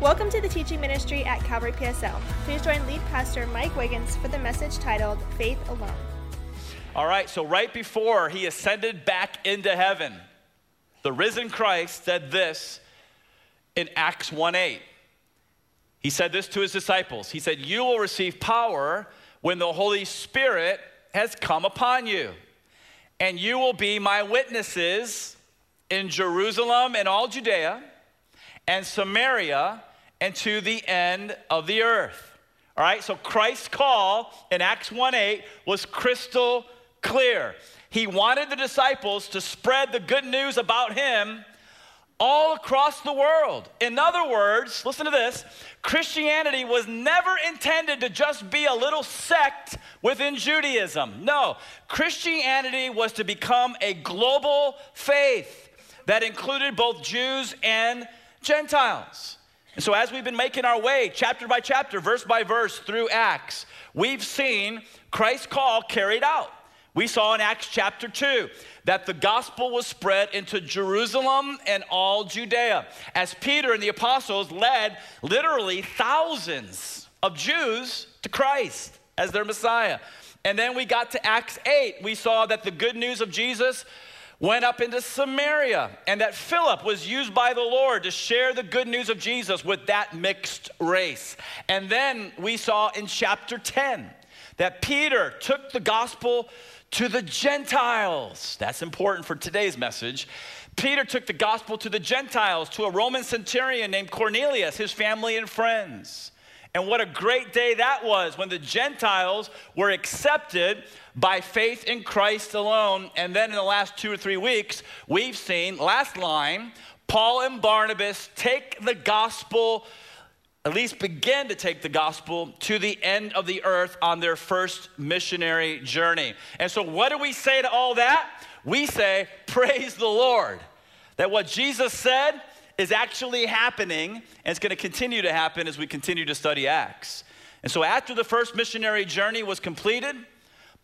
Welcome to the teaching ministry at Calvary PSL. Please join lead pastor Mike Wiggins for the message titled Faith Alone. All right, so right before he ascended back into heaven, the risen Christ said this in Acts 1 8. He said this to his disciples. He said, You will receive power when the Holy Spirit has come upon you, and you will be my witnesses in Jerusalem and all Judea and Samaria and to the end of the earth. All right, so Christ's call in Acts 1 8 was crystal clear. He wanted the disciples to spread the good news about him all across the world. In other words, listen to this Christianity was never intended to just be a little sect within Judaism. No, Christianity was to become a global faith that included both Jews and Gentiles. And so, as we've been making our way chapter by chapter, verse by verse through Acts, we've seen Christ's call carried out. We saw in Acts chapter 2 that the gospel was spread into Jerusalem and all Judea as Peter and the apostles led literally thousands of Jews to Christ as their Messiah. And then we got to Acts 8. We saw that the good news of Jesus went up into Samaria, and that Philip was used by the Lord to share the good news of Jesus with that mixed race. And then we saw in chapter 10 that Peter took the gospel to the Gentiles. That's important for today's message. Peter took the gospel to the Gentiles, to a Roman centurion named Cornelius, his family and friends. And what a great day that was when the Gentiles were accepted by faith in Christ alone. And then in the last two or three weeks, we've seen, last line, Paul and Barnabas take the gospel, at least begin to take the gospel to the end of the earth on their first missionary journey. And so, what do we say to all that? We say, Praise the Lord. That what Jesus said, is actually happening, and it's going to continue to happen as we continue to study Acts. And so, after the first missionary journey was completed,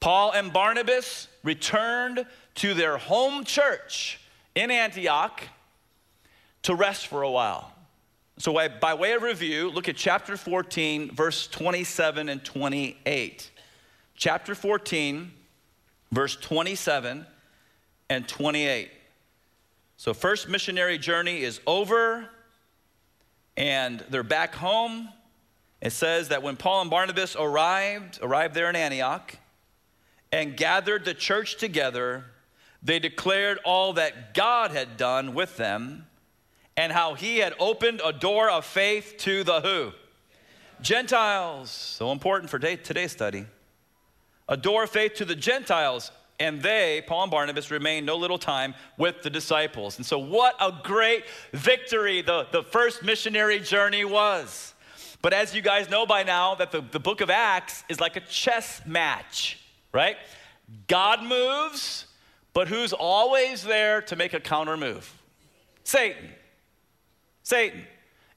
Paul and Barnabas returned to their home church in Antioch to rest for a while. So, by way of review, look at chapter 14, verse 27 and 28. Chapter 14, verse 27 and 28. So, first missionary journey is over, and they're back home. It says that when Paul and Barnabas arrived, arrived there in Antioch, and gathered the church together, they declared all that God had done with them and how he had opened a door of faith to the who? Gentiles. So important for today's study. A door of faith to the Gentiles and they, Paul and Barnabas, remained no little time with the disciples. And so, what a great victory the, the first missionary journey was. But as you guys know by now, that the, the book of Acts is like a chess match, right? God moves, but who's always there to make a counter move? Satan. Satan.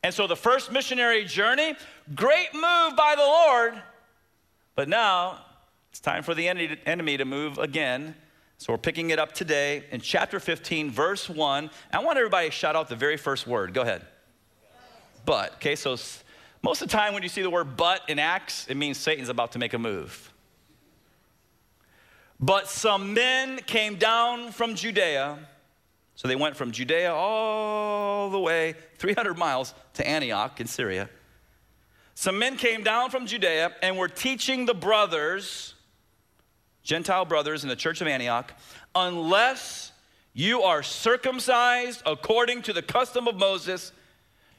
And so the first missionary journey, great move by the Lord, but now it's time for the enemy to move again. So we're picking it up today in chapter 15, verse 1. I want everybody to shout out the very first word. Go ahead. But. Okay, so most of the time when you see the word but in Acts, it means Satan's about to make a move. But some men came down from Judea. So they went from Judea all the way 300 miles to Antioch in Syria. Some men came down from Judea and were teaching the brothers Gentile brothers in the church of Antioch, unless you are circumcised according to the custom of Moses,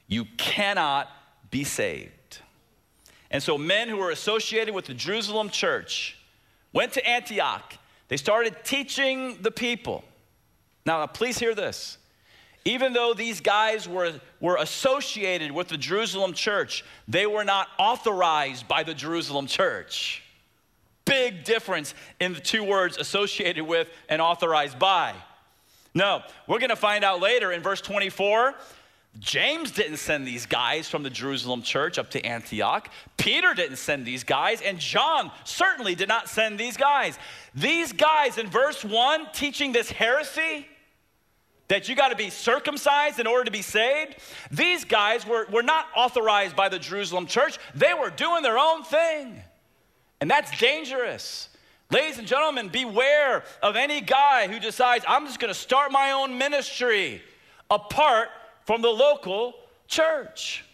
you cannot be saved. And so, men who were associated with the Jerusalem church went to Antioch. They started teaching the people. Now, please hear this. Even though these guys were, were associated with the Jerusalem church, they were not authorized by the Jerusalem church big difference in the two words associated with and authorized by. No, we're going to find out later in verse 24. James didn't send these guys from the Jerusalem church up to Antioch. Peter didn't send these guys, and John certainly did not send these guys. These guys in verse 1 teaching this heresy, that you got to be circumcised in order to be saved. These guys were, were not authorized by the Jerusalem church, they were doing their own thing. And that's dangerous. Ladies and gentlemen, beware of any guy who decides, I'm just going to start my own ministry apart from the local church.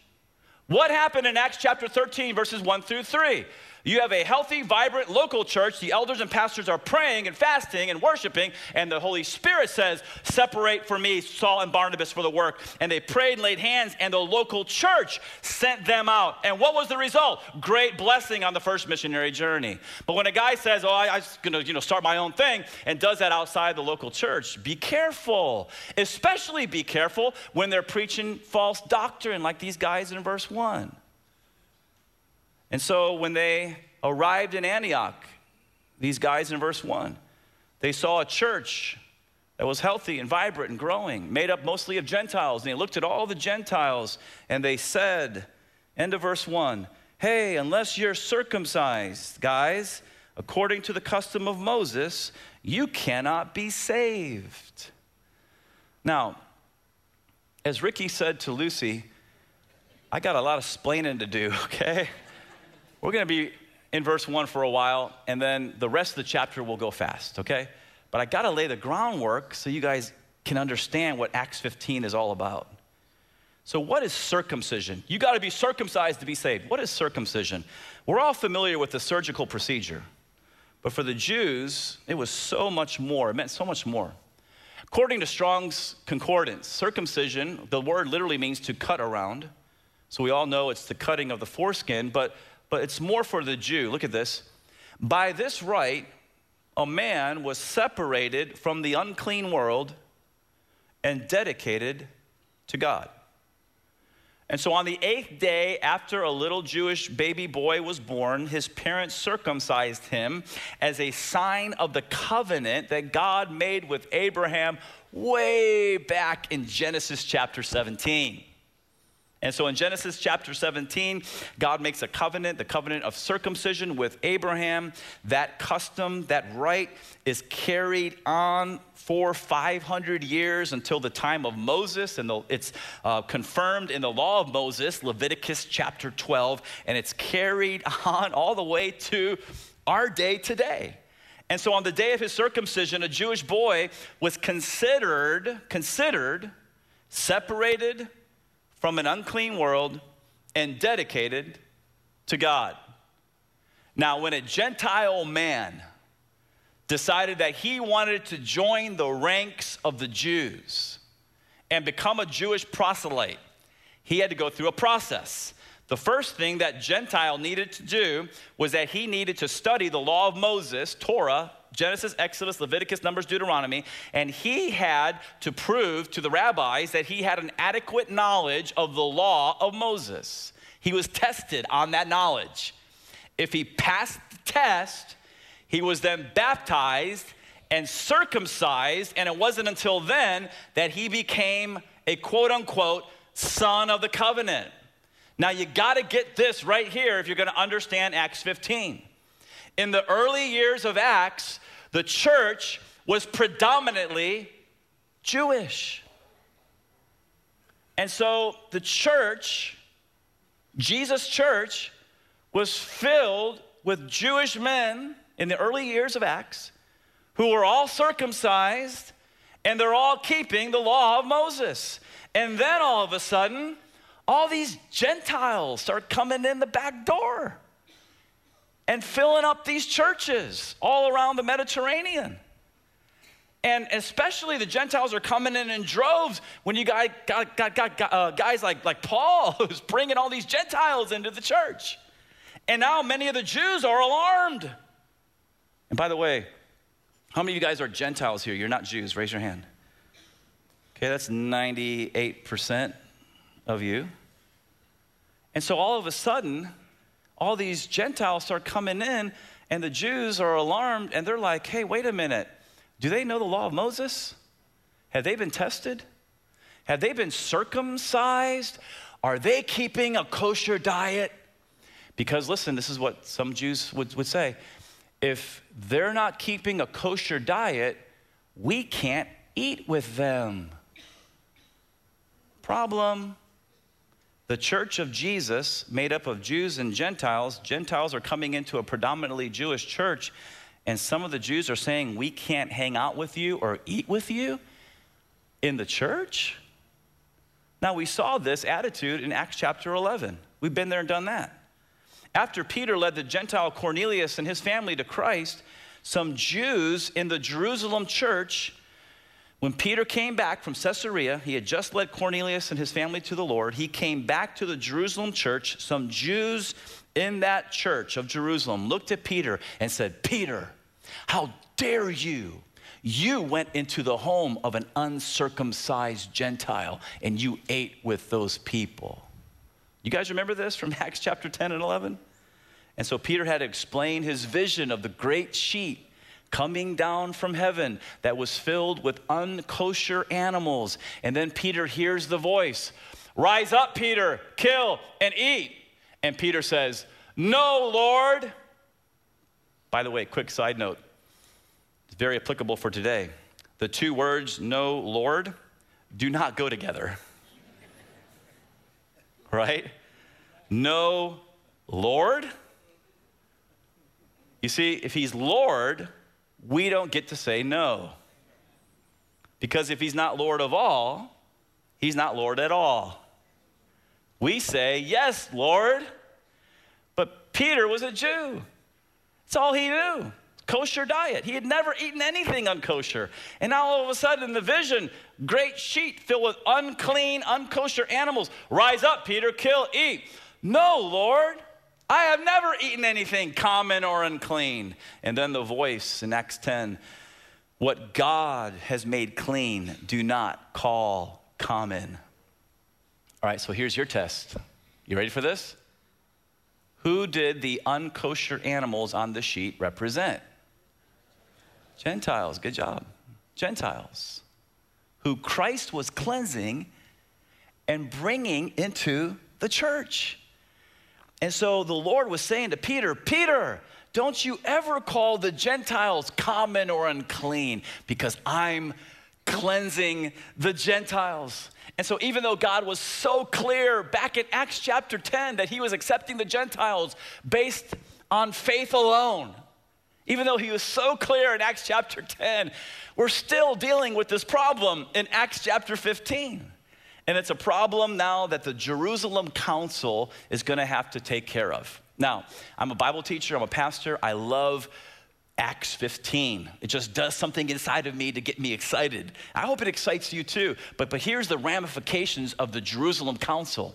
What happened in Acts chapter 13, verses 1 through 3? You have a healthy, vibrant local church. The elders and pastors are praying and fasting and worshiping, and the Holy Spirit says, Separate for me Saul and Barnabas for the work. And they prayed and laid hands, and the local church sent them out. And what was the result? Great blessing on the first missionary journey. But when a guy says, Oh, I, am just gonna you know, start my own thing, and does that outside the local church, be careful. Especially be careful when they're preaching false doctrine, like these guys in verse 1. And so when they arrived in Antioch, these guys in verse 1, they saw a church that was healthy and vibrant and growing, made up mostly of Gentiles. And they looked at all the Gentiles and they said, end of verse 1, hey, unless you're circumcised, guys, according to the custom of Moses, you cannot be saved. Now, as Ricky said to Lucy, I got a lot of splaining to do, okay? We're going to be in verse 1 for a while, and then the rest of the chapter will go fast, okay? But I got to lay the groundwork so you guys can understand what Acts 15 is all about. So, what is circumcision? You got to be circumcised to be saved. What is circumcision? We're all familiar with the surgical procedure, but for the Jews, it was so much more. It meant so much more. According to Strong's Concordance, circumcision, the word literally means to cut around. So, we all know it's the cutting of the foreskin, but but it's more for the Jew. Look at this. By this rite, a man was separated from the unclean world and dedicated to God. And so on the eighth day after a little Jewish baby boy was born, his parents circumcised him as a sign of the covenant that God made with Abraham way back in Genesis chapter 17. And so in Genesis chapter 17, God makes a covenant, the covenant of circumcision with Abraham. That custom, that rite is carried on for 500 years until the time of Moses, and it's uh, confirmed in the law of Moses, Leviticus chapter 12, and it's carried on all the way to our day today. And so on the day of his circumcision, a Jewish boy was considered, considered, separated, from an unclean world and dedicated to God. Now, when a Gentile man decided that he wanted to join the ranks of the Jews and become a Jewish proselyte, he had to go through a process. The first thing that Gentile needed to do was that he needed to study the law of Moses, Torah, Genesis, Exodus, Leviticus, Numbers, Deuteronomy, and he had to prove to the rabbis that he had an adequate knowledge of the law of Moses. He was tested on that knowledge. If he passed the test, he was then baptized and circumcised, and it wasn't until then that he became a quote unquote son of the covenant. Now, you got to get this right here if you're going to understand Acts 15. In the early years of Acts, the church was predominantly Jewish. And so the church, Jesus' church, was filled with Jewish men in the early years of Acts who were all circumcised and they're all keeping the law of Moses. And then all of a sudden, all these Gentiles start coming in the back door and filling up these churches all around the Mediterranean. And especially the Gentiles are coming in in droves when you got, got, got, got uh, guys like, like Paul who's bringing all these Gentiles into the church. And now many of the Jews are alarmed. And by the way, how many of you guys are Gentiles here? You're not Jews. Raise your hand. Okay, that's 98% of you. And so all of a sudden, all these Gentiles start coming in, and the Jews are alarmed, and they're like, hey, wait a minute. Do they know the law of Moses? Have they been tested? Have they been circumcised? Are they keeping a kosher diet? Because listen, this is what some Jews would, would say. If they're not keeping a kosher diet, we can't eat with them. Problem. The church of Jesus, made up of Jews and Gentiles, Gentiles are coming into a predominantly Jewish church, and some of the Jews are saying, We can't hang out with you or eat with you in the church? Now, we saw this attitude in Acts chapter 11. We've been there and done that. After Peter led the Gentile Cornelius and his family to Christ, some Jews in the Jerusalem church, when Peter came back from Caesarea, he had just led Cornelius and his family to the Lord. He came back to the Jerusalem church. Some Jews in that church of Jerusalem looked at Peter and said, Peter, how dare you? You went into the home of an uncircumcised Gentile and you ate with those people. You guys remember this from Acts chapter 10 and 11? And so Peter had to explain his vision of the great sheep coming down from heaven that was filled with unkosher animals. And then Peter hears the voice Rise up, Peter, kill and eat. And Peter says, No, Lord. By the way, quick side note it's very applicable for today. The two words, no, Lord, do not go together right? No Lord. You see, if he's Lord, we don't get to say no. Because if he's not Lord of all, he's not Lord at all. We say, Yes, Lord. But Peter was a Jew. That's all he knew kosher diet. He had never eaten anything unkosher. And now all of a sudden, in the vision, great sheet filled with unclean, unkosher animals. Rise up, Peter, kill, eat. No, Lord, I have never eaten anything common or unclean. And then the voice in Acts 10 what God has made clean, do not call common. All right, so here's your test. You ready for this? Who did the unkosher animals on the sheet represent? Gentiles, good job. Gentiles, who Christ was cleansing and bringing into the church. And so the Lord was saying to Peter, Peter, don't you ever call the Gentiles common or unclean because I'm cleansing the Gentiles. And so, even though God was so clear back in Acts chapter 10 that he was accepting the Gentiles based on faith alone, even though he was so clear in Acts chapter 10, we're still dealing with this problem in Acts chapter 15. And it's a problem now that the Jerusalem Council is going to have to take care of. Now, I'm a Bible teacher, I'm a pastor, I love Acts 15. It just does something inside of me to get me excited. I hope it excites you too. But, but here's the ramifications of the Jerusalem Council.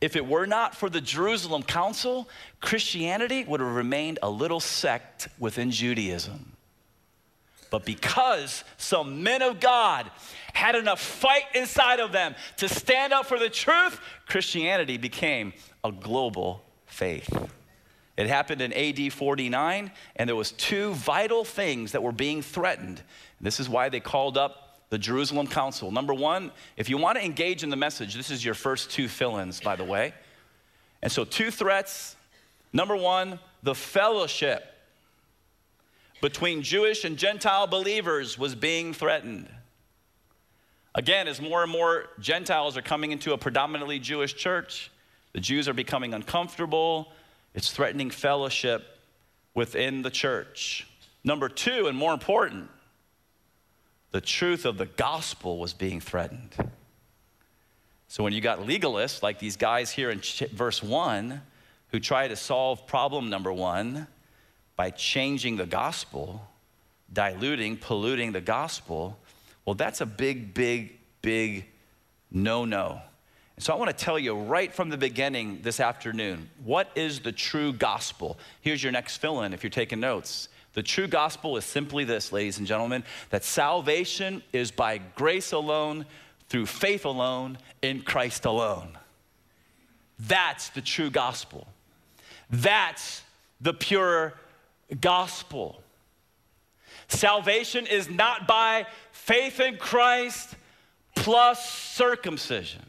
If it were not for the Jerusalem Council, Christianity would have remained a little sect within Judaism. But because some men of God had enough fight inside of them to stand up for the truth, Christianity became a global faith. It happened in AD 49, and there was two vital things that were being threatened. This is why they called up the Jerusalem Council. Number one, if you want to engage in the message, this is your first two fill-ins, by the way. And so two threats. Number one, the fellowship between Jewish and Gentile believers was being threatened. Again, as more and more Gentiles are coming into a predominantly Jewish church, the Jews are becoming uncomfortable it's threatening fellowship within the church. Number two, and more important, the truth of the gospel was being threatened. So when you got legalists like these guys here in verse one who try to solve problem number one by changing the gospel, diluting, polluting the gospel, well, that's a big, big, big no no. So I want to tell you right from the beginning this afternoon what is the true gospel? Here's your next fill in if you're taking notes. The true gospel is simply this, ladies and gentlemen, that salvation is by grace alone, through faith alone, in Christ alone. That's the true gospel. That's the pure gospel. Salvation is not by faith in Christ plus circumcision.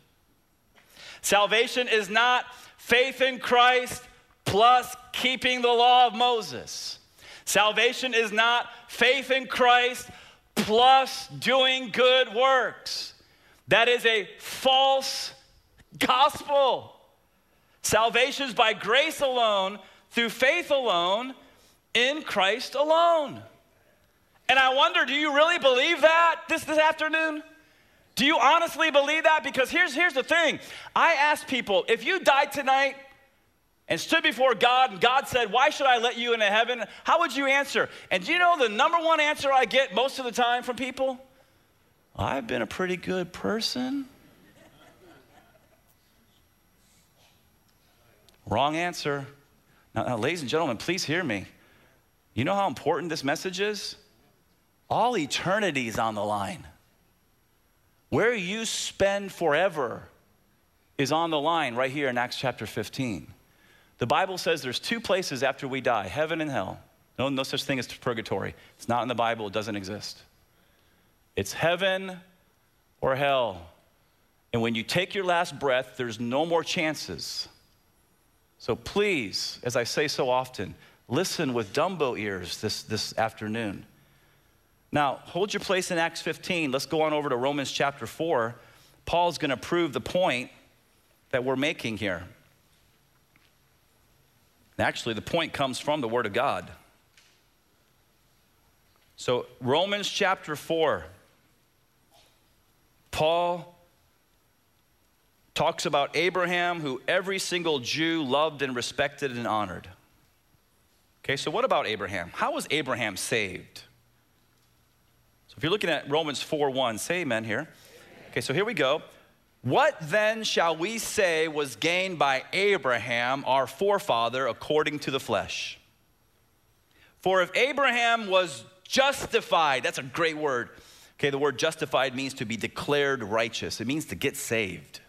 Salvation is not faith in Christ plus keeping the law of Moses. Salvation is not faith in Christ plus doing good works. That is a false gospel. Salvation is by grace alone, through faith alone, in Christ alone. And I wonder, do you really believe that this, this afternoon? Do you honestly believe that? Because here's, here's the thing I ask people if you died tonight and stood before God and God said, Why should I let you into heaven? How would you answer? And do you know the number one answer I get most of the time from people? I've been a pretty good person. Wrong answer. Now, now, ladies and gentlemen, please hear me. You know how important this message is? All eternity is on the line. Where you spend forever is on the line right here in Acts chapter 15. The Bible says there's two places after we die heaven and hell. No, no such thing as purgatory. It's not in the Bible, it doesn't exist. It's heaven or hell. And when you take your last breath, there's no more chances. So please, as I say so often, listen with Dumbo ears this, this afternoon. Now, hold your place in Acts 15. Let's go on over to Romans chapter 4. Paul's going to prove the point that we're making here. Actually, the point comes from the Word of God. So, Romans chapter 4, Paul talks about Abraham, who every single Jew loved and respected and honored. Okay, so what about Abraham? How was Abraham saved? So if you're looking at Romans 4 1, say amen here. Okay, so here we go. What then shall we say was gained by Abraham, our forefather, according to the flesh? For if Abraham was justified, that's a great word. Okay, the word justified means to be declared righteous, it means to get saved.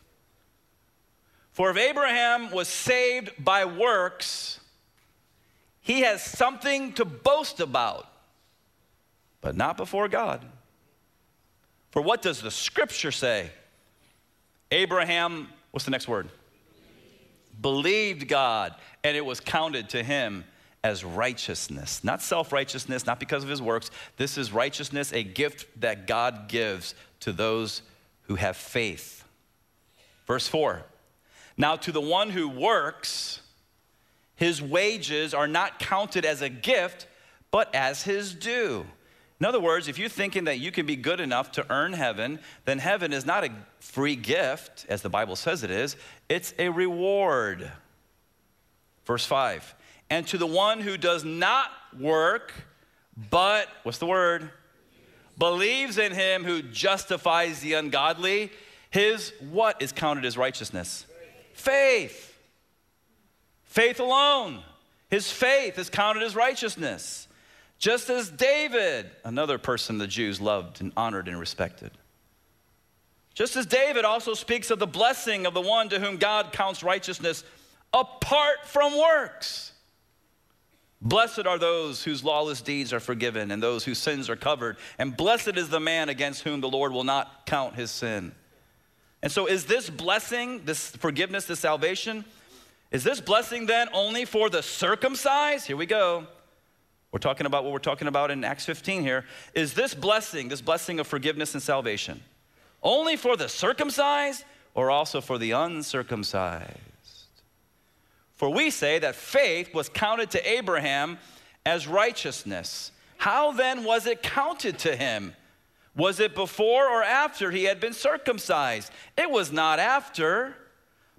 For if Abraham was saved by works, he has something to boast about but not before God. For what does the scripture say? Abraham, what's the next word? Believed God, and it was counted to him as righteousness. Not self righteousness, not because of his works. This is righteousness, a gift that God gives to those who have faith. Verse 4 Now to the one who works, his wages are not counted as a gift, but as his due. In other words, if you're thinking that you can be good enough to earn heaven, then heaven is not a free gift, as the Bible says it is, it's a reward. Verse 5 And to the one who does not work, but, what's the word? Believes in him who justifies the ungodly, his what is counted as righteousness? Faith. Faith alone. His faith is counted as righteousness. Just as David, another person the Jews loved and honored and respected. Just as David also speaks of the blessing of the one to whom God counts righteousness apart from works. Blessed are those whose lawless deeds are forgiven and those whose sins are covered. And blessed is the man against whom the Lord will not count his sin. And so, is this blessing, this forgiveness, this salvation, is this blessing then only for the circumcised? Here we go. We're talking about what we're talking about in Acts 15 here. Is this blessing, this blessing of forgiveness and salvation, only for the circumcised or also for the uncircumcised? For we say that faith was counted to Abraham as righteousness. How then was it counted to him? Was it before or after he had been circumcised? It was not after,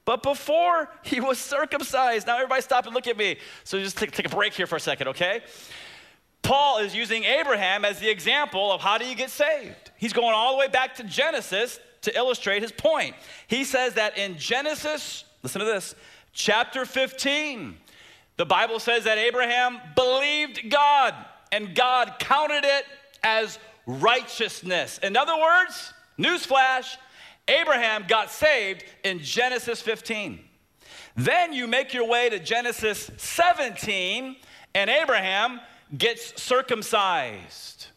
but before he was circumcised. Now, everybody stop and look at me. So just take, take a break here for a second, okay? Paul is using Abraham as the example of how do you get saved. He's going all the way back to Genesis to illustrate his point. He says that in Genesis, listen to this, chapter 15, the Bible says that Abraham believed God and God counted it as righteousness. In other words, newsflash, Abraham got saved in Genesis 15. Then you make your way to Genesis 17, and Abraham gets circumcised.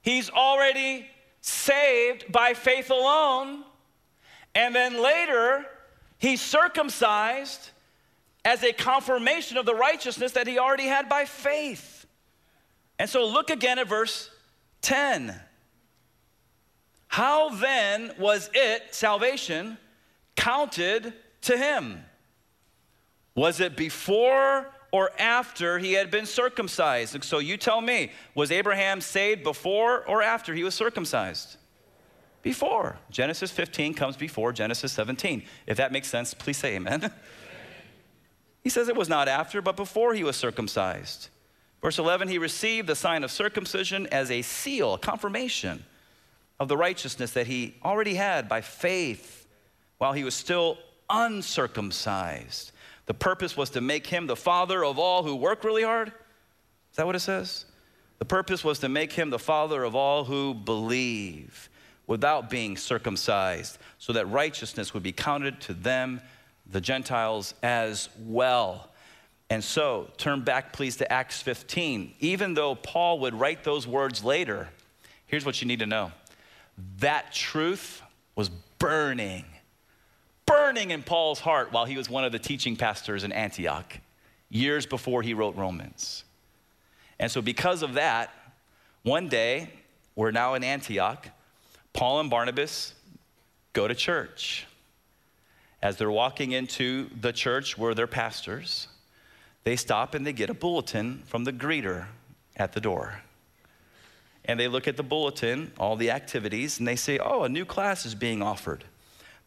He's already saved by faith alone. And then later, he's circumcised as a confirmation of the righteousness that he already had by faith. And so look again at verse 10. How then was it, salvation, counted to him? Was it before or after he had been circumcised? So you tell me, was Abraham saved before or after he was circumcised? Before. Genesis 15 comes before Genesis 17. If that makes sense, please say amen. he says it was not after, but before he was circumcised. Verse 11, he received the sign of circumcision as a seal, a confirmation of the righteousness that he already had by faith while he was still uncircumcised. The purpose was to make him the father of all who work really hard. Is that what it says? The purpose was to make him the father of all who believe without being circumcised, so that righteousness would be counted to them, the Gentiles, as well. And so, turn back, please, to Acts 15. Even though Paul would write those words later, here's what you need to know that truth was burning, burning in Paul's heart while he was one of the teaching pastors in Antioch, years before he wrote Romans. And so, because of that, one day, we're now in Antioch. Paul and Barnabas go to church. As they're walking into the church where they're pastors, they stop and they get a bulletin from the greeter at the door. And they look at the bulletin, all the activities, and they say, Oh, a new class is being offered.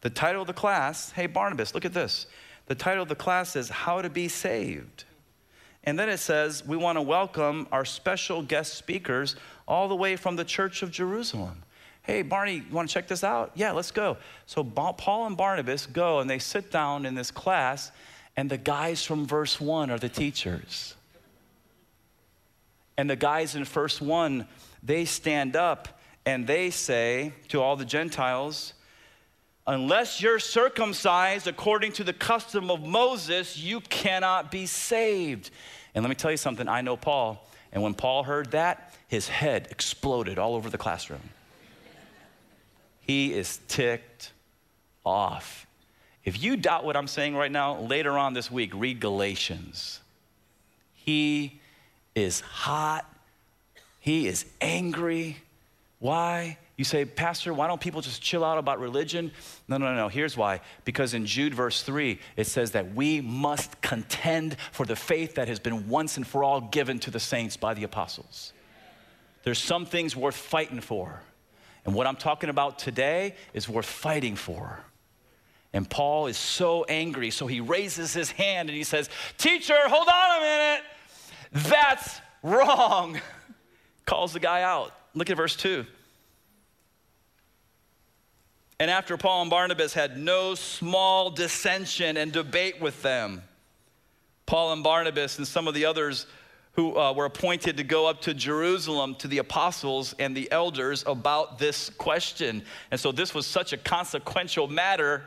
The title of the class, hey, Barnabas, look at this. The title of the class is How to Be Saved. And then it says, We want to welcome our special guest speakers all the way from the Church of Jerusalem hey, Barney, you want to check this out? Yeah, let's go. So Paul and Barnabas go and they sit down in this class, and the guys from verse one are the teachers. And the guys in verse one, they stand up and they say to all the Gentiles, Unless you're circumcised according to the custom of Moses, you cannot be saved. And let me tell you something, I know Paul. And when Paul heard that, his head exploded all over the classroom. He is ticked off. If you doubt what I'm saying right now, later on this week, read Galatians. He is hot. He is angry. Why? You say, Pastor, why don't people just chill out about religion? No, no, no. Here's why. Because in Jude, verse 3, it says that we must contend for the faith that has been once and for all given to the saints by the apostles. There's some things worth fighting for. And what I'm talking about today is worth fighting for. And Paul is so angry, so he raises his hand and he says, Teacher, hold on a minute. That's wrong. Calls the guy out. Look at verse 2. And after Paul and Barnabas had no small dissension and debate with them, Paul and Barnabas and some of the others who uh, were appointed to go up to Jerusalem to the apostles and the elders about this question. And so this was such a consequential matter.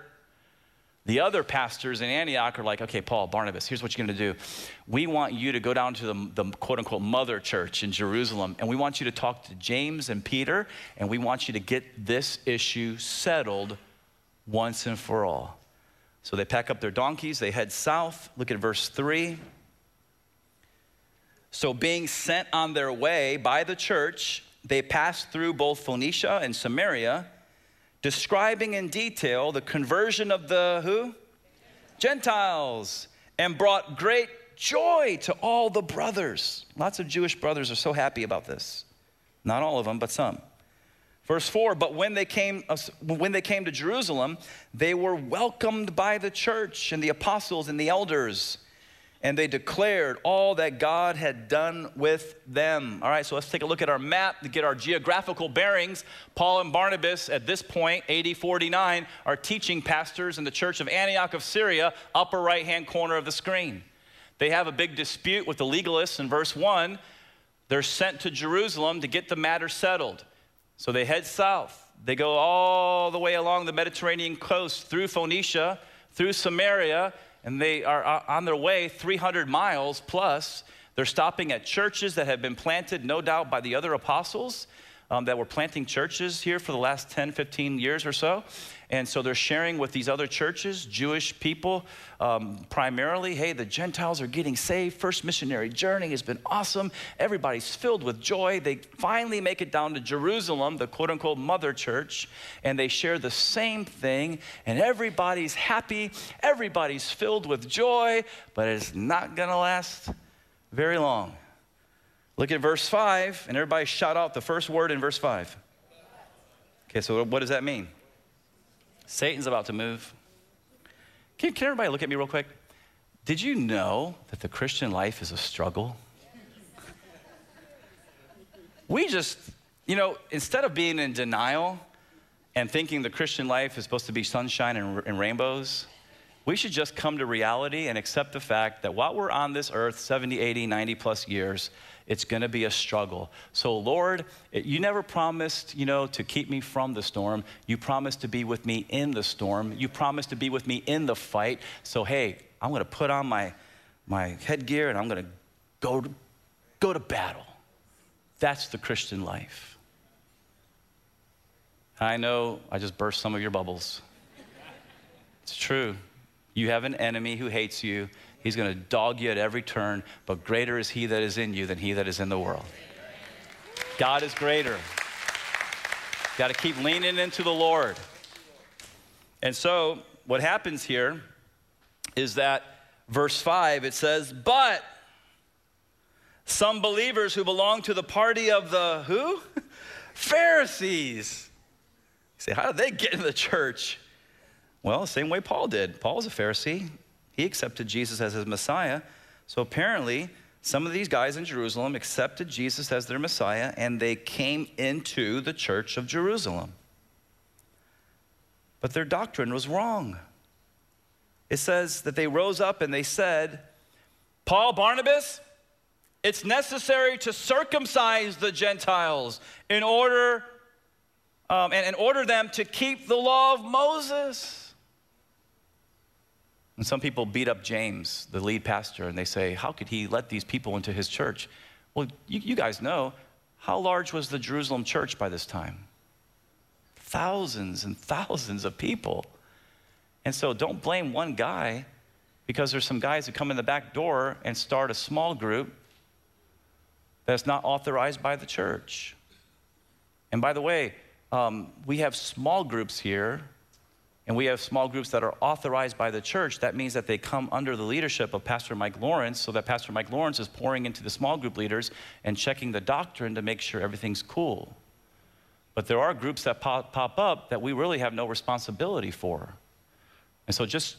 The other pastors in Antioch are like, okay, Paul, Barnabas, here's what you're gonna do. We want you to go down to the, the quote unquote mother church in Jerusalem, and we want you to talk to James and Peter, and we want you to get this issue settled once and for all. So they pack up their donkeys, they head south. Look at verse 3. So, being sent on their way by the church, they passed through both Phoenicia and Samaria, describing in detail the conversion of the who? Gentiles, and brought great joy to all the brothers. Lots of Jewish brothers are so happy about this. Not all of them, but some. Verse 4 But when they, came, uh, when they came to Jerusalem, they were welcomed by the church and the apostles and the elders and they declared all that God had done with them. All right, so let's take a look at our map to get our geographical bearings. Paul and Barnabas, at this point, AD 49, are teaching pastors in the church of Antioch of Syria, upper right hand corner of the screen. They have a big dispute with the legalists in verse 1. They're sent to Jerusalem to get the matter settled. So they head south. They go all the way along the Mediterranean coast through Phoenicia, through Samaria, and they are uh, on their way 300 miles plus. They're stopping at churches that have been planted, no doubt, by the other apostles. Um, that were planting churches here for the last 10, 15 years or so. And so they're sharing with these other churches, Jewish people um, primarily, hey, the Gentiles are getting saved. First missionary journey has been awesome. Everybody's filled with joy. They finally make it down to Jerusalem, the quote unquote mother church, and they share the same thing. And everybody's happy, everybody's filled with joy, but it's not going to last very long. Look at verse 5, and everybody shout out the first word in verse 5. Okay, so what does that mean? Satan's about to move. Can, can everybody look at me real quick? Did you know that the Christian life is a struggle? we just, you know, instead of being in denial and thinking the Christian life is supposed to be sunshine and, and rainbows, we should just come to reality and accept the fact that while we're on this earth 70, 80, 90 plus years, it's going to be a struggle. So, Lord, you never promised, you know, to keep me from the storm. You promised to be with me in the storm. You promised to be with me in the fight. So, hey, I'm going to put on my, my headgear and I'm going to go to, go to battle. That's the Christian life. I know I just burst some of your bubbles. It's true. You have an enemy who hates you He's going to dog you at every turn, but greater is He that is in you than He that is in the world. God is greater. Got to keep leaning into the Lord. And so, what happens here is that verse 5 it says, But some believers who belong to the party of the who? Pharisees. You say, how did they get in the church? Well, the same way Paul did. Paul was a Pharisee. He accepted Jesus as his Messiah. So apparently, some of these guys in Jerusalem accepted Jesus as their Messiah and they came into the church of Jerusalem. But their doctrine was wrong. It says that they rose up and they said, Paul, Barnabas, it's necessary to circumcise the Gentiles in order um, and, and order them to keep the law of Moses. And some people beat up James, the lead pastor, and they say, How could he let these people into his church? Well, you, you guys know, how large was the Jerusalem church by this time? Thousands and thousands of people. And so don't blame one guy because there's some guys who come in the back door and start a small group that's not authorized by the church. And by the way, um, we have small groups here and we have small groups that are authorized by the church, that means that they come under the leadership of Pastor Mike Lawrence, so that Pastor Mike Lawrence is pouring into the small group leaders and checking the doctrine to make sure everything's cool. But there are groups that pop, pop up that we really have no responsibility for. And so just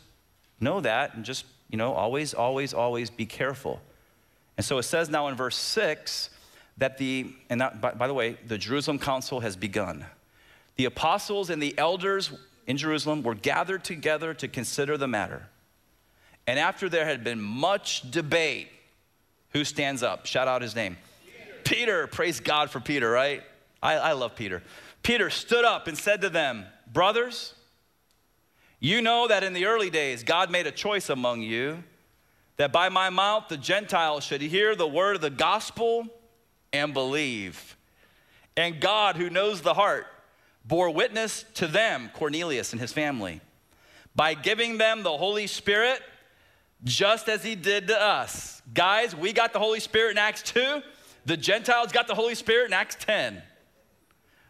know that and just, you know, always, always, always be careful. And so it says now in verse 6 that the, and that, by, by the way, the Jerusalem Council has begun. The apostles and the elders in Jerusalem were gathered together to consider the matter. And after there had been much debate, who stands up? Shout out his name. Peter, Peter praise God for Peter, right? I, I love Peter. Peter stood up and said to them, Brothers, you know that in the early days God made a choice among you that by my mouth the Gentiles should hear the word of the gospel and believe. And God, who knows the heart, bore witness to them, Cornelius and his family, by giving them the Holy Spirit just as he did to us. Guys, we got the Holy Spirit in Acts 2. The Gentiles got the Holy Spirit in Acts 10.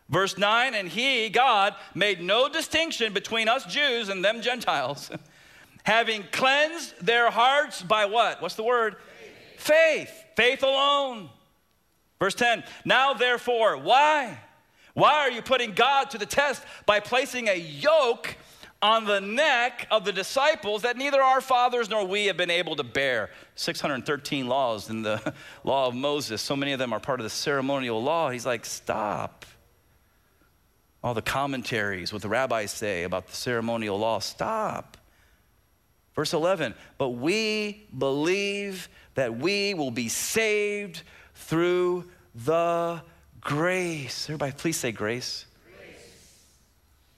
Verse 9, and he, God, made no distinction between us Jews and them Gentiles, having cleansed their hearts by what? What's the word? Faith. Faith, Faith alone. Verse 10, now therefore, why? Why are you putting God to the test by placing a yoke on the neck of the disciples that neither our fathers nor we have been able to bear? 613 laws in the law of Moses. So many of them are part of the ceremonial law. He's like, stop. All the commentaries, what the rabbis say about the ceremonial law, stop. Verse 11, but we believe that we will be saved through the Grace. Everybody, please say grace. grace.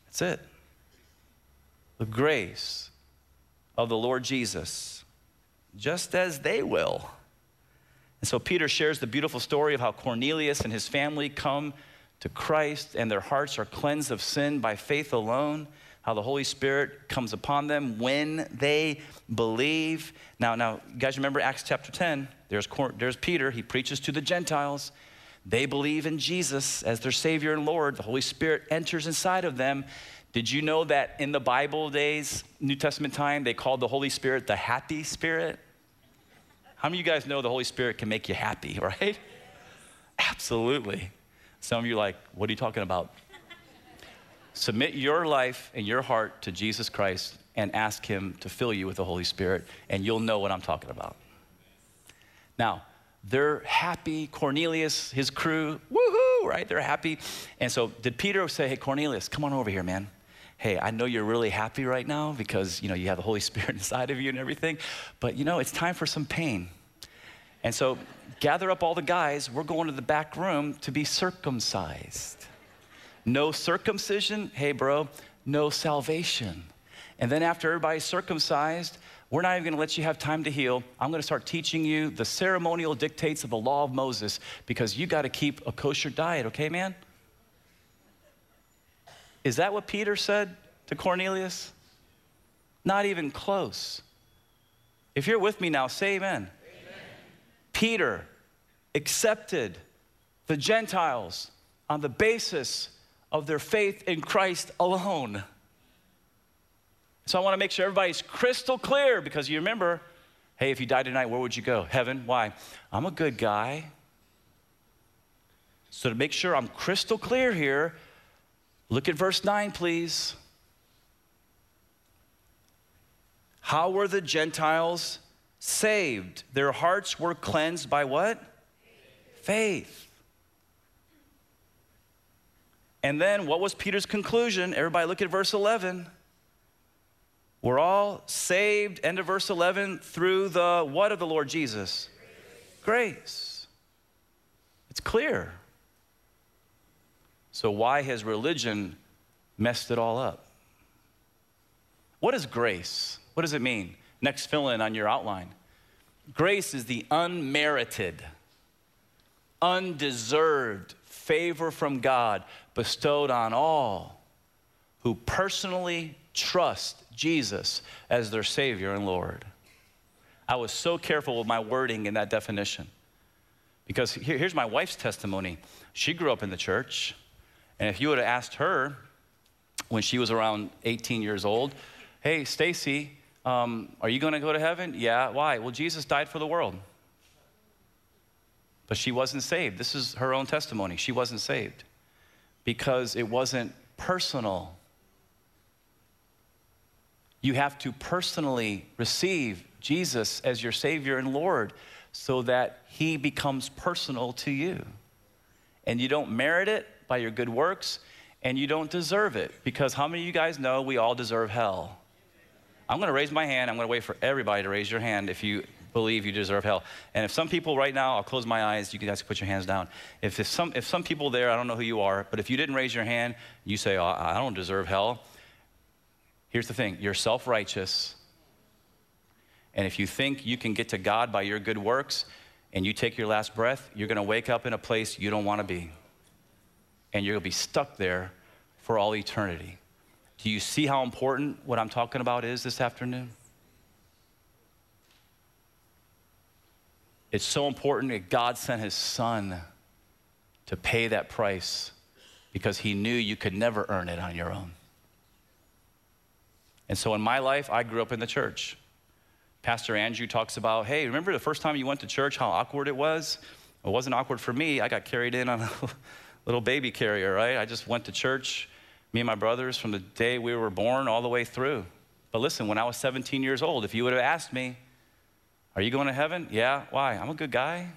That's it. The grace of the Lord Jesus, just as they will. And so Peter shares the beautiful story of how Cornelius and his family come to Christ and their hearts are cleansed of sin by faith alone, how the Holy Spirit comes upon them when they believe. Now, now, you guys remember Acts chapter 10? There's, there's Peter, he preaches to the Gentiles. They believe in Jesus as their Savior and Lord. The Holy Spirit enters inside of them. Did you know that in the Bible days, New Testament time, they called the Holy Spirit the happy spirit? How many of you guys know the Holy Spirit can make you happy, right? Absolutely. Some of you are like, what are you talking about? Submit your life and your heart to Jesus Christ and ask Him to fill you with the Holy Spirit, and you'll know what I'm talking about. Now, they're happy. Cornelius, his crew, woohoo, right? They're happy. And so, did Peter say, Hey, Cornelius, come on over here, man? Hey, I know you're really happy right now because, you know, you have the Holy Spirit inside of you and everything, but, you know, it's time for some pain. And so, gather up all the guys. We're going to the back room to be circumcised. No circumcision, hey, bro, no salvation. And then, after everybody's circumcised, we're not even going to let you have time to heal. I'm going to start teaching you the ceremonial dictates of the law of Moses because you got to keep a kosher diet, okay, man? Is that what Peter said to Cornelius? Not even close. If you're with me now, say amen. amen. Peter accepted the Gentiles on the basis of their faith in Christ alone. So I want to make sure everybody's crystal clear because you remember, hey, if you die tonight, where would you go? Heaven. Why? I'm a good guy. So to make sure I'm crystal clear here, look at verse 9, please. How were the Gentiles saved? Their hearts were cleansed by what? Faith. And then what was Peter's conclusion? Everybody look at verse 11. We're all saved, end of verse 11, through the what of the Lord Jesus? Grace. It's clear. So, why has religion messed it all up? What is grace? What does it mean? Next fill in on your outline. Grace is the unmerited, undeserved favor from God bestowed on all who personally trust Jesus as their Savior and Lord. I was so careful with my wording in that definition because here, here's my wife's testimony. She grew up in the church, and if you would have asked her when she was around 18 years old, hey, Stacy, um, are you going to go to heaven? Yeah. Why? Well, Jesus died for the world. But she wasn't saved. This is her own testimony. She wasn't saved because it wasn't personal you have to personally receive Jesus as your Savior and Lord so that He becomes personal to you. And you don't merit it by your good works, and you don't deserve it because how many of you guys know we all deserve hell? I'm to raise my hand. I'm to wait for everybody to raise your hand if you believe you deserve hell. And if some people right now, I'll close my eyes. You guys can put your hands down. If, if, some, if some people there, I don't know who you are, but if you didn't raise your hand, you say, oh, I don't deserve hell. Here's the thing you're self righteous. And if you think you can get to God by your good works and you take your last breath, you're going to wake up in a place you don't want to be. And to be stuck there for all eternity. Do you see how important what I'm talking about is this afternoon? It's so important that God sent his son to pay that price because he knew you could never earn it on your own. And so in my life, I grew up in the church. Pastor Andrew talks about, hey, remember the first time you went to church, how awkward it was? It wasn't awkward for me. I got carried in on a little baby carrier, right? I just went to church, me and my brothers, from the day we were born all the way through. But listen, when I was 17 years old, if you would have asked me, are you going to heaven? Yeah. Why? I'm a good guy.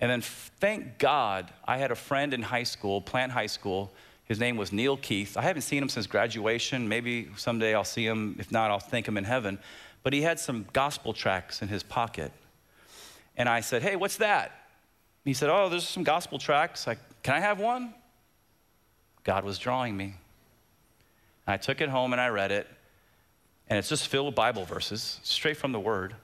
And then thank God I had a friend in high school, Plant High School, his name was Neil Keith. I haven't seen him since graduation. Maybe someday I'll see him. If not, I'll thank him in heaven. But he had some gospel tracts in his pocket. And I said, Hey, what's that? He said, Oh, there's some gospel tracts. Like, can I have one? God was drawing me. And I took it home and I read it. And it's just filled with Bible verses, straight from the Word.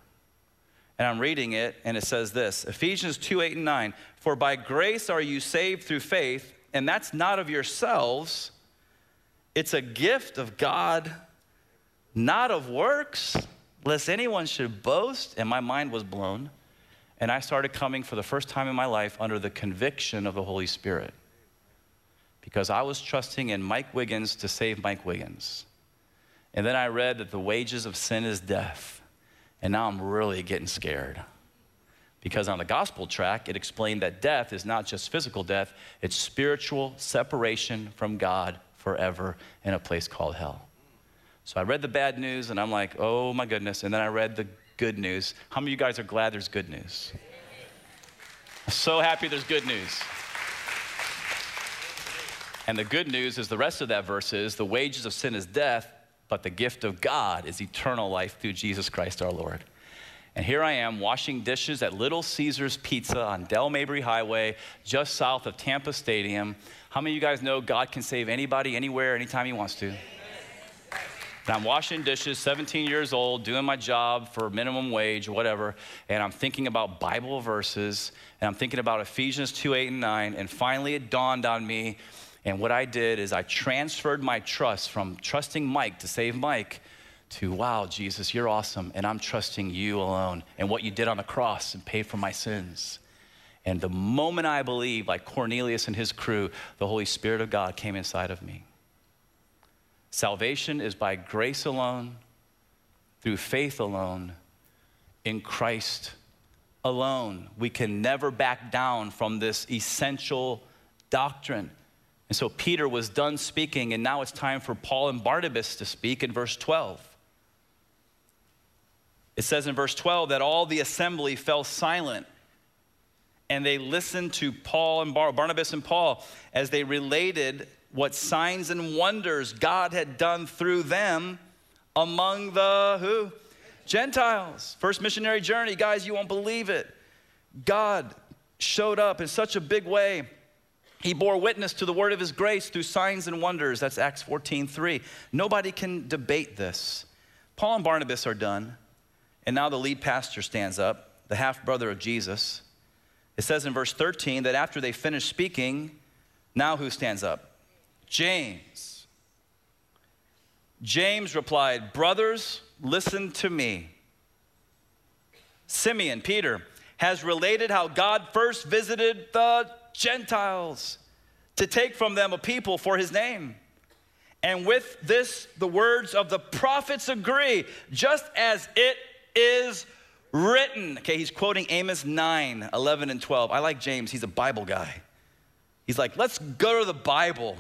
And I'm reading it, and it says this Ephesians 2 8 and 9. For by grace are you saved through faith, and that's not of yourselves, it's a gift of God, not of works, lest anyone should boast. And my mind was blown. And I started coming for the first time in my life under the conviction of the Holy Spirit. Because I was trusting in Mike Wiggins to save Mike Wiggins. And then I read that the wages of sin is death. And now I'm really getting scared. Because on the gospel track, it explained that death is not just physical death, it's spiritual separation from God forever in a place called hell. So I read the bad news and I'm like, oh my goodness. And then I read the good news. How many of you guys are glad there's good news? So happy there's good news. And the good news is the rest of that verse is the wages of sin is death, but the gift of God is eternal life through Jesus Christ our Lord. And here I am washing dishes at Little Caesars Pizza on Dale Mabry Highway, just south of Tampa Stadium. How many of you guys know God can save anybody, anywhere, anytime He wants to? And I'm washing dishes, 17 years old, doing my job for minimum wage, whatever, and I'm thinking about Bible verses, and I'm thinking about Ephesians 2 8 and 9, and finally it dawned on me and what I did is I transferred my trust from trusting Mike to save Mike to, wow, Jesus, you're awesome. And I'm trusting you alone and what you did on the cross and paid for my sins. And the moment I believed, like Cornelius and his crew, the Holy Spirit of God came inside of me. Salvation is by grace alone, through faith alone, in Christ alone. We can never back down from this essential doctrine. And so Peter was done speaking, and now it's time for Paul and Barnabas to speak in verse 12. It says in verse 12 that all the assembly fell silent and they listened to Paul and Bar- Barnabas and Paul as they related what signs and wonders God had done through them among the who? Gentiles. First missionary journey, guys, you won't believe it. God showed up in such a big way he bore witness to the word of his grace through signs and wonders. That's Acts 14 3. Nobody can debate this. Paul and Barnabas are done, and now the lead pastor stands up, the half brother of Jesus. It says in verse 13 that after they finish speaking, now who stands up? James. James replied, Brothers, listen to me. Simeon, Peter, has related how God first visited the Gentiles to take from them a people for his name. And with this, the words of the prophets agree, just as it is written. Okay, he's quoting Amos 9, 11, and 12. I like James, he's a Bible guy. He's like, let's go to the Bible.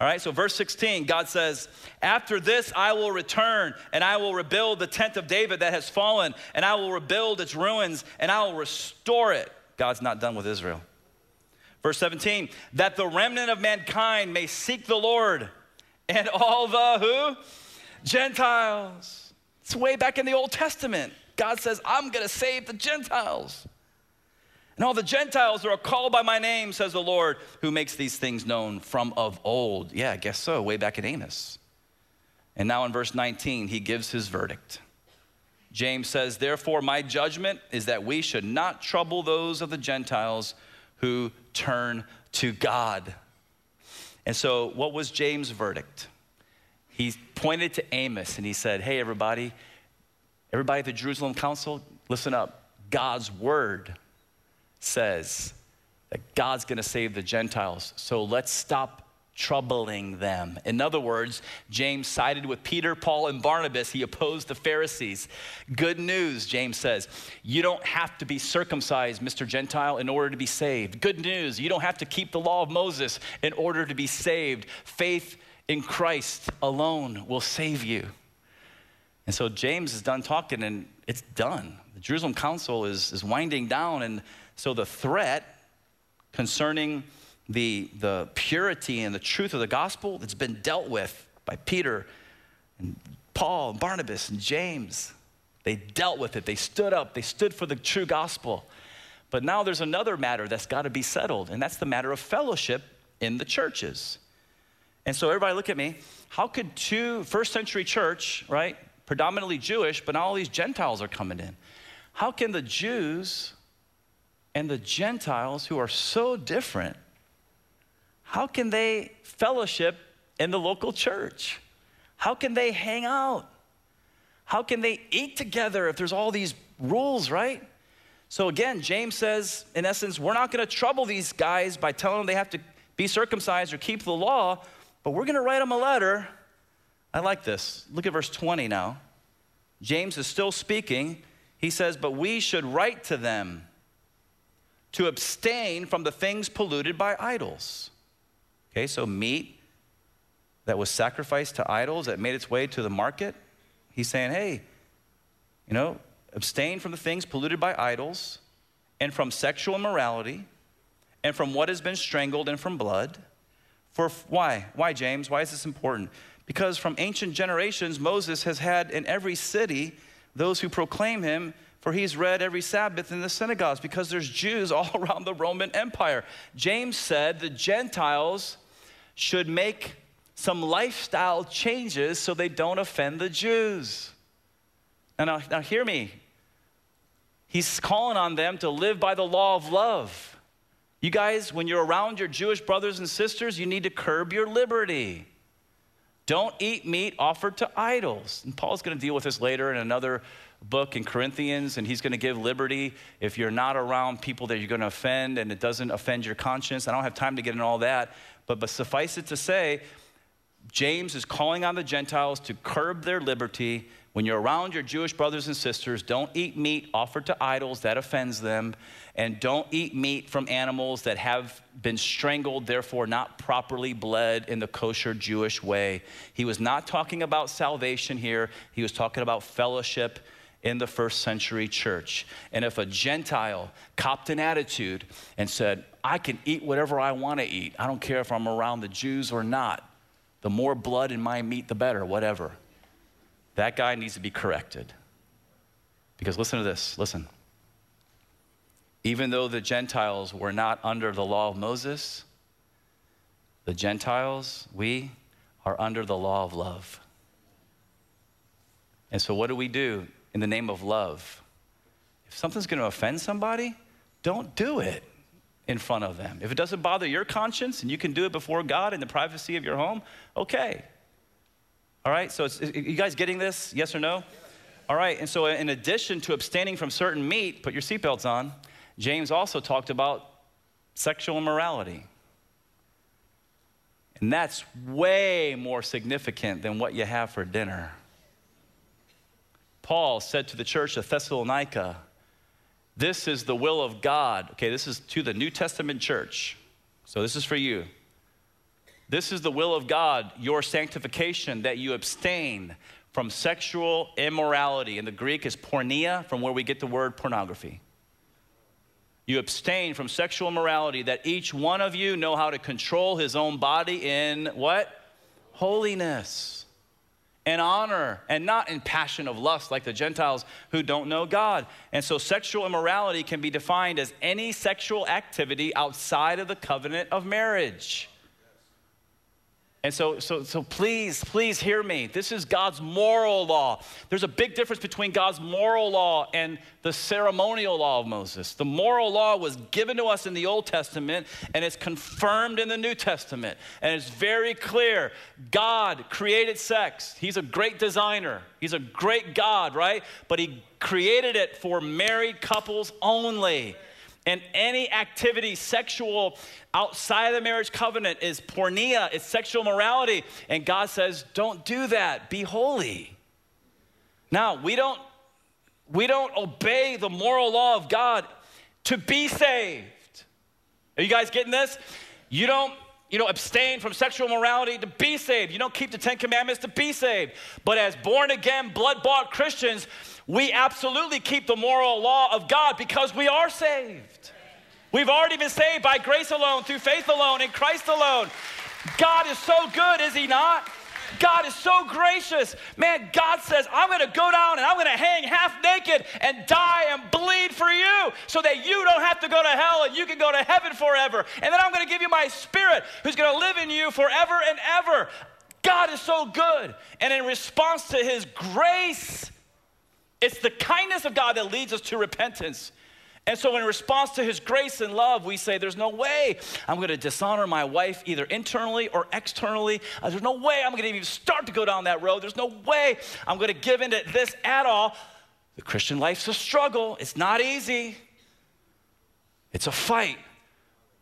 All right, so verse 16, God says, After this I will return and I will rebuild the tent of David that has fallen, and I will rebuild its ruins and I will restore it. God's not done with Israel. Verse 17, that the remnant of mankind may seek the Lord and all the who? Gentiles. It's way back in the Old Testament. God says, I'm going to save the Gentiles. And all the Gentiles are called by my name, says the Lord, who makes these things known from of old. Yeah, I guess so, way back in Amos. And now in verse 19, he gives his verdict. James says, Therefore, my judgment is that we should not trouble those of the Gentiles who turn to God. And so, what was James' verdict? He pointed to Amos and he said, Hey, everybody, everybody at the Jerusalem Council, listen up. God's word says that God's gonna save the Gentiles. So let's stop troubling them. In other words, James sided with Peter, Paul, and Barnabas. He opposed the Pharisees. Good news, James says. You don't have to be circumcised, Mr. Gentile, in order to be saved. Good news, you don't have to keep the law of Moses in order to be saved. Faith in Christ alone will save you. And so James is done talking and it's done. The Jerusalem Council is, is winding down. And so the threat concerning the, the purity and the truth of the gospel that's been dealt with by Peter and Paul and Barnabas and James. They dealt with it. They stood up. They stood for the true gospel. But now there's another matter that's got to be settled, and that's the matter of fellowship in the churches. And so, everybody, look at me. How could two first century church, right, predominantly Jewish, but now all these Gentiles are coming in? how can the Jews and the Gentiles, who are so different, how can they fellowship in the local church? How can they hang out? How can they eat together if there's all these rules, right? So again, James says, in essence, we're not going to trouble these guys by telling them they have to be circumcised or keep the law, but we're going to write them a letter. I like this. Look at verse 20 now. James is still speaking. He says, But we should write to them to abstain from the things polluted by idols. Okay, so meat that was sacrificed to idols that made its way to the market. He's saying, hey, you know, abstain from the things polluted by idols and from sexual immorality and from what has been strangled and from blood. For why? Why, James? Why is this important? Because from ancient generations, Moses has had in every city those who proclaim him, for he's read every Sabbath in the synagogues, because there's Jews all around the Roman Empire. James said the Gentiles should make some lifestyle changes so they don't offend the Jews. And now, now hear me. He's calling on them to live by the law of love. You guys, when you're around your Jewish brothers and sisters, you need to curb your liberty. Don't eat meat offered to idols. And Paul's going to deal with this later in another book in Corinthians, and he's going to give liberty if you're not around people that you're going to offend and it doesn't offend your conscience. I don't have time to get into all that, but, but suffice it to say, James is calling on the Gentiles to curb their liberty. When you're around your Jewish brothers and sisters, don't eat meat offered to idols that offends them, and don't eat meat from animals that have been strangled, therefore not properly bled in the kosher Jewish way. He was not talking about salvation here, he was talking about fellowship in the first century church. And if a Gentile copped an attitude and said, I can eat whatever I want to eat, I don't care if I'm around the Jews or not, the more blood in my meat, the better, whatever. That guy needs to be corrected. Because listen to this listen. Even though the Gentiles were not under the law of Moses, the Gentiles, we, are under the law of love. And so, what do we do in the name of love? If something's going to offend somebody, don't do it in front of them. If it doesn't bother your conscience and you can do it before God in the privacy of your home, okay. All right, so you guys getting this? Yes or no? All right, and so in addition to abstaining from certain meat, put your seatbelts on, James also talked about sexual immorality. And that's way more significant than what you have for dinner. Paul said to the church of Thessalonica, this is the will of God. Okay, this is to the New Testament church. So this is for you. This is the will of God, your sanctification, that you abstain from sexual immorality. In the Greek is porneia, from where we get the word pornography. You abstain from sexual immorality, that each one of you know how to control his own body in what? Holiness and honor and not in passion of lust like the Gentiles who don't know God. And so sexual immorality can be defined as any sexual activity outside of the covenant of marriage. And so, so, so please, please hear me. This is God's moral law. There's a big difference between God's moral law and the ceremonial law of Moses. The moral law was given to us in the Old Testament and it's confirmed in the New Testament. And it's very clear God created sex. He's a great designer, He's a great God, right? But He created it for married couples only. And any activity sexual outside of the marriage covenant is porneia, it's sexual morality. And God says, don't do that, be holy. Now, we don't we don't obey the moral law of God to be saved. Are you guys getting this? You don't you know, abstain from sexual morality to be saved. You don't keep the Ten Commandments to be saved. But as born again, blood bought Christians, we absolutely keep the moral law of God because we are saved. We've already been saved by grace alone, through faith alone, in Christ alone. God is so good, is He not? God is so gracious. Man, God says, I'm going to go down and I'm going to hang half naked and die and bleed for you so that you don't have to go to hell and you can go to heaven forever. And then I'm going to give you my spirit who's going to live in you forever and ever. God is so good. And in response to his grace, It's the kindness of God that leads us to repentance. And so, in response to his grace and love, we say, There's no way I'm gonna dishonor my wife either internally or externally. Uh, there's no way I'm gonna even start to go down that road. There's no way I'm gonna give into this at all. The Christian life's a struggle, it's not easy, it's a fight.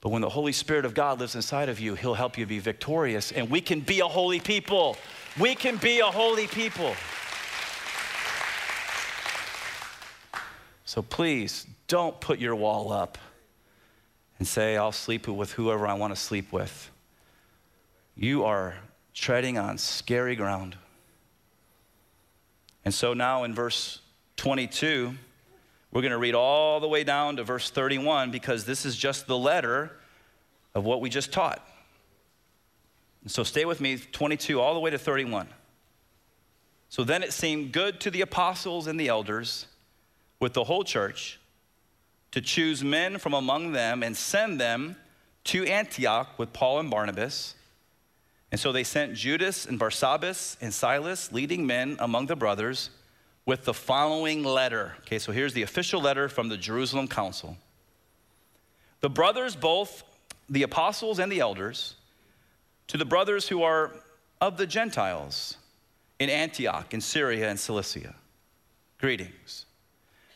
But when the Holy Spirit of God lives inside of you, He'll help you be victorious, and we can be a holy people. We can be a holy people. So please don't put your wall up and say, I'll sleep with whoever I want to sleep with. You are treading on scary ground. And so now in verse 22, we're going to read all the way down to verse 31 because this is just the letter of what we just taught. So stay with me, 22 all the way to 31. So then it seemed good to the apostles and the elders with the whole church to choose men from among them and send them to Antioch with Paul and Barnabas. And so they sent Judas and Barsabbas and Silas, leading men among the brothers with the following letter. Okay, so here's the official letter from the Jerusalem Council. The brothers, both the apostles and the elders, to the brothers who are of the Gentiles in Antioch, in Syria and Cilicia, greetings.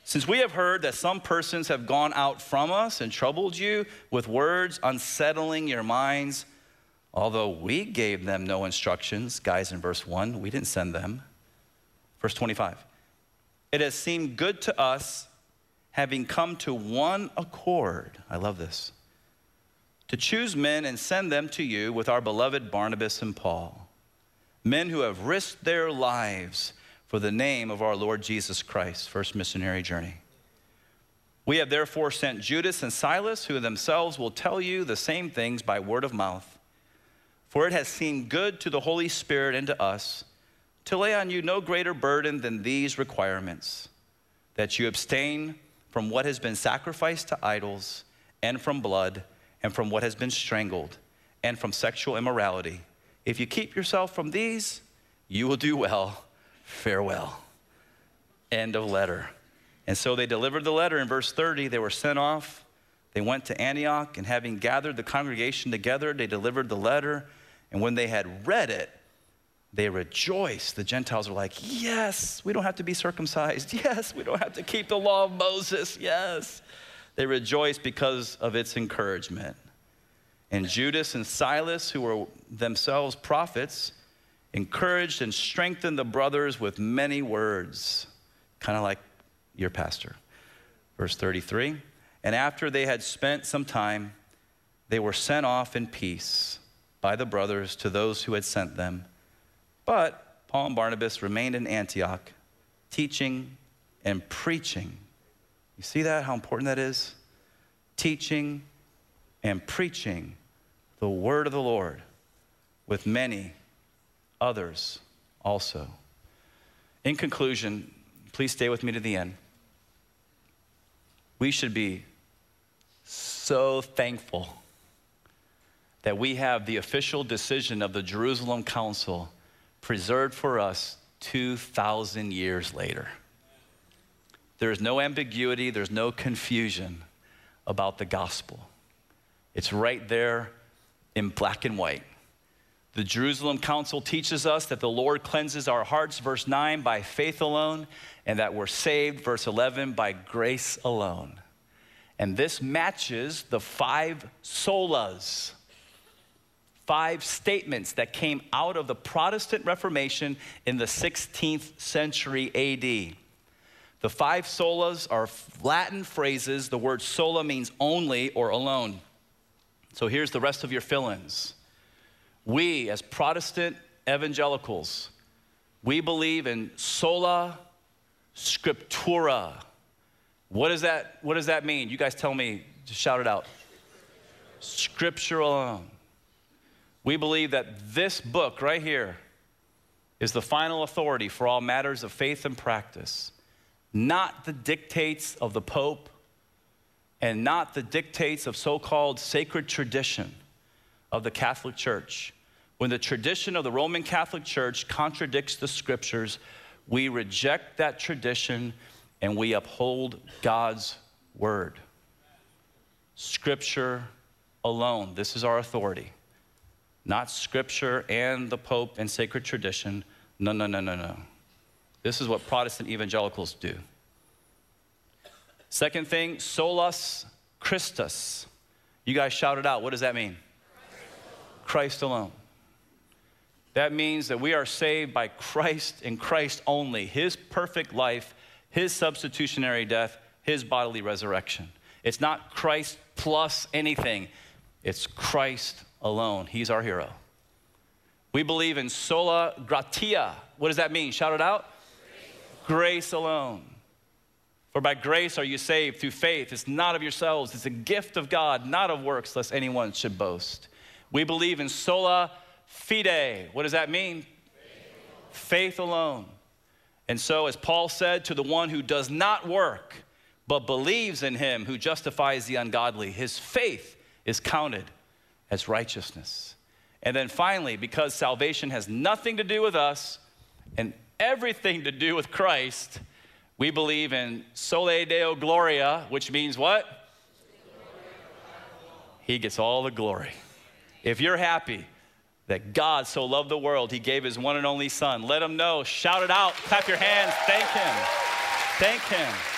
Since we have heard that some persons have gone out from us and troubled you with words unsettling your minds, although we gave them no instructions, guys, in verse 1, we didn't send them. Verse 25. It has seemed good to us, having come to one accord, I love this, to choose men and send them to you with our beloved Barnabas and Paul, men who have risked their lives for the name of our Lord Jesus Christ. First missionary journey. We have therefore sent Judas and Silas, who themselves will tell you the same things by word of mouth. For it has seemed good to the Holy Spirit and to us to lay on you no greater burden than these requirements that you abstain from what has been sacrificed to idols, and from blood, and from what has been strangled, and from sexual immorality. If you keep yourself from these, you will do well. Farewell. End of letter. And so they delivered the letter in verse 30. They were sent off. They went to Antioch, and having gathered the congregation together, they delivered the letter. And when they had read it, they rejoiced. The Gentiles were like, Yes, we don't have to be circumcised. Yes, we don't have to keep the law of Moses. Yes. They rejoiced because of its encouragement. And Judas and Silas, who were themselves prophets, encouraged and strengthened the brothers with many words, kind of like your pastor. Verse 33 And after they had spent some time, they were sent off in peace by the brothers to those who had sent them but Paul and Barnabas remained in Antioch, teaching and preaching. You see that, how important that is? Teaching and preaching the word of the Lord with many others also. In conclusion, please stay with me to the end. We should be so thankful that we have the official decision of the Jerusalem Council preserved for us 2,000 years later. There's no ambiguity, there's no confusion about the gospel. It's right there in black and white. The Jerusalem Council teaches us that the Lord cleanses our hearts, verse 9, by faith alone, and that we're saved, verse 11, by grace alone. And this matches the five solas five statements that came out of the Protestant Reformation in the 16th century AD. The five solas are Latin phrases. The word sola means only or alone. So here's the rest of your fill ins. We, as Protestant evangelicals, we believe in sola scriptura. What does that, what does that mean? You guys tell me, just shout it out. Scripture alone. We believe that this book right here is the final authority for all matters of faith and practice, not the dictates of the Pope and not the dictates of so called sacred tradition of the Catholic Church. When the tradition of the Roman Catholic Church contradicts the scriptures, We reject that tradition and we uphold God's word. Scripture alone. This is our authority. Not Scripture and the Pope and sacred tradition. No, no, no, no, no. This is what Protestant evangelicals do. Second thing, solus Christus. You guys shouted out. What does that mean? Christ alone. That means that we are saved by Christ and Christ only. His perfect life, His substitutionary death, His bodily resurrection. It's not Christ plus anything, it's Christ alone. He's our hero. We believe in sola gratia. What does that mean? Shout it out. Grace, alone. For by grace are you saved through faith. It's not of yourselves, it's a gift of God, not of works, lest anyone should boast. We believe in sola fide. What does that mean? Faith alone. Faith alone. And so, as Paul said, to the one who does not work, but believes in him who justifies the ungodly, his faith is counted as righteousness. And then finally, because salvation has nothing to do with us and everything to do with Christ, we believe in Soli Deo Gloria, which means what? He gets all the glory. If you're happy that God so loved the world, he gave his one and only Son, let him know. Shout it out, clap your hands, thank him. Thank him.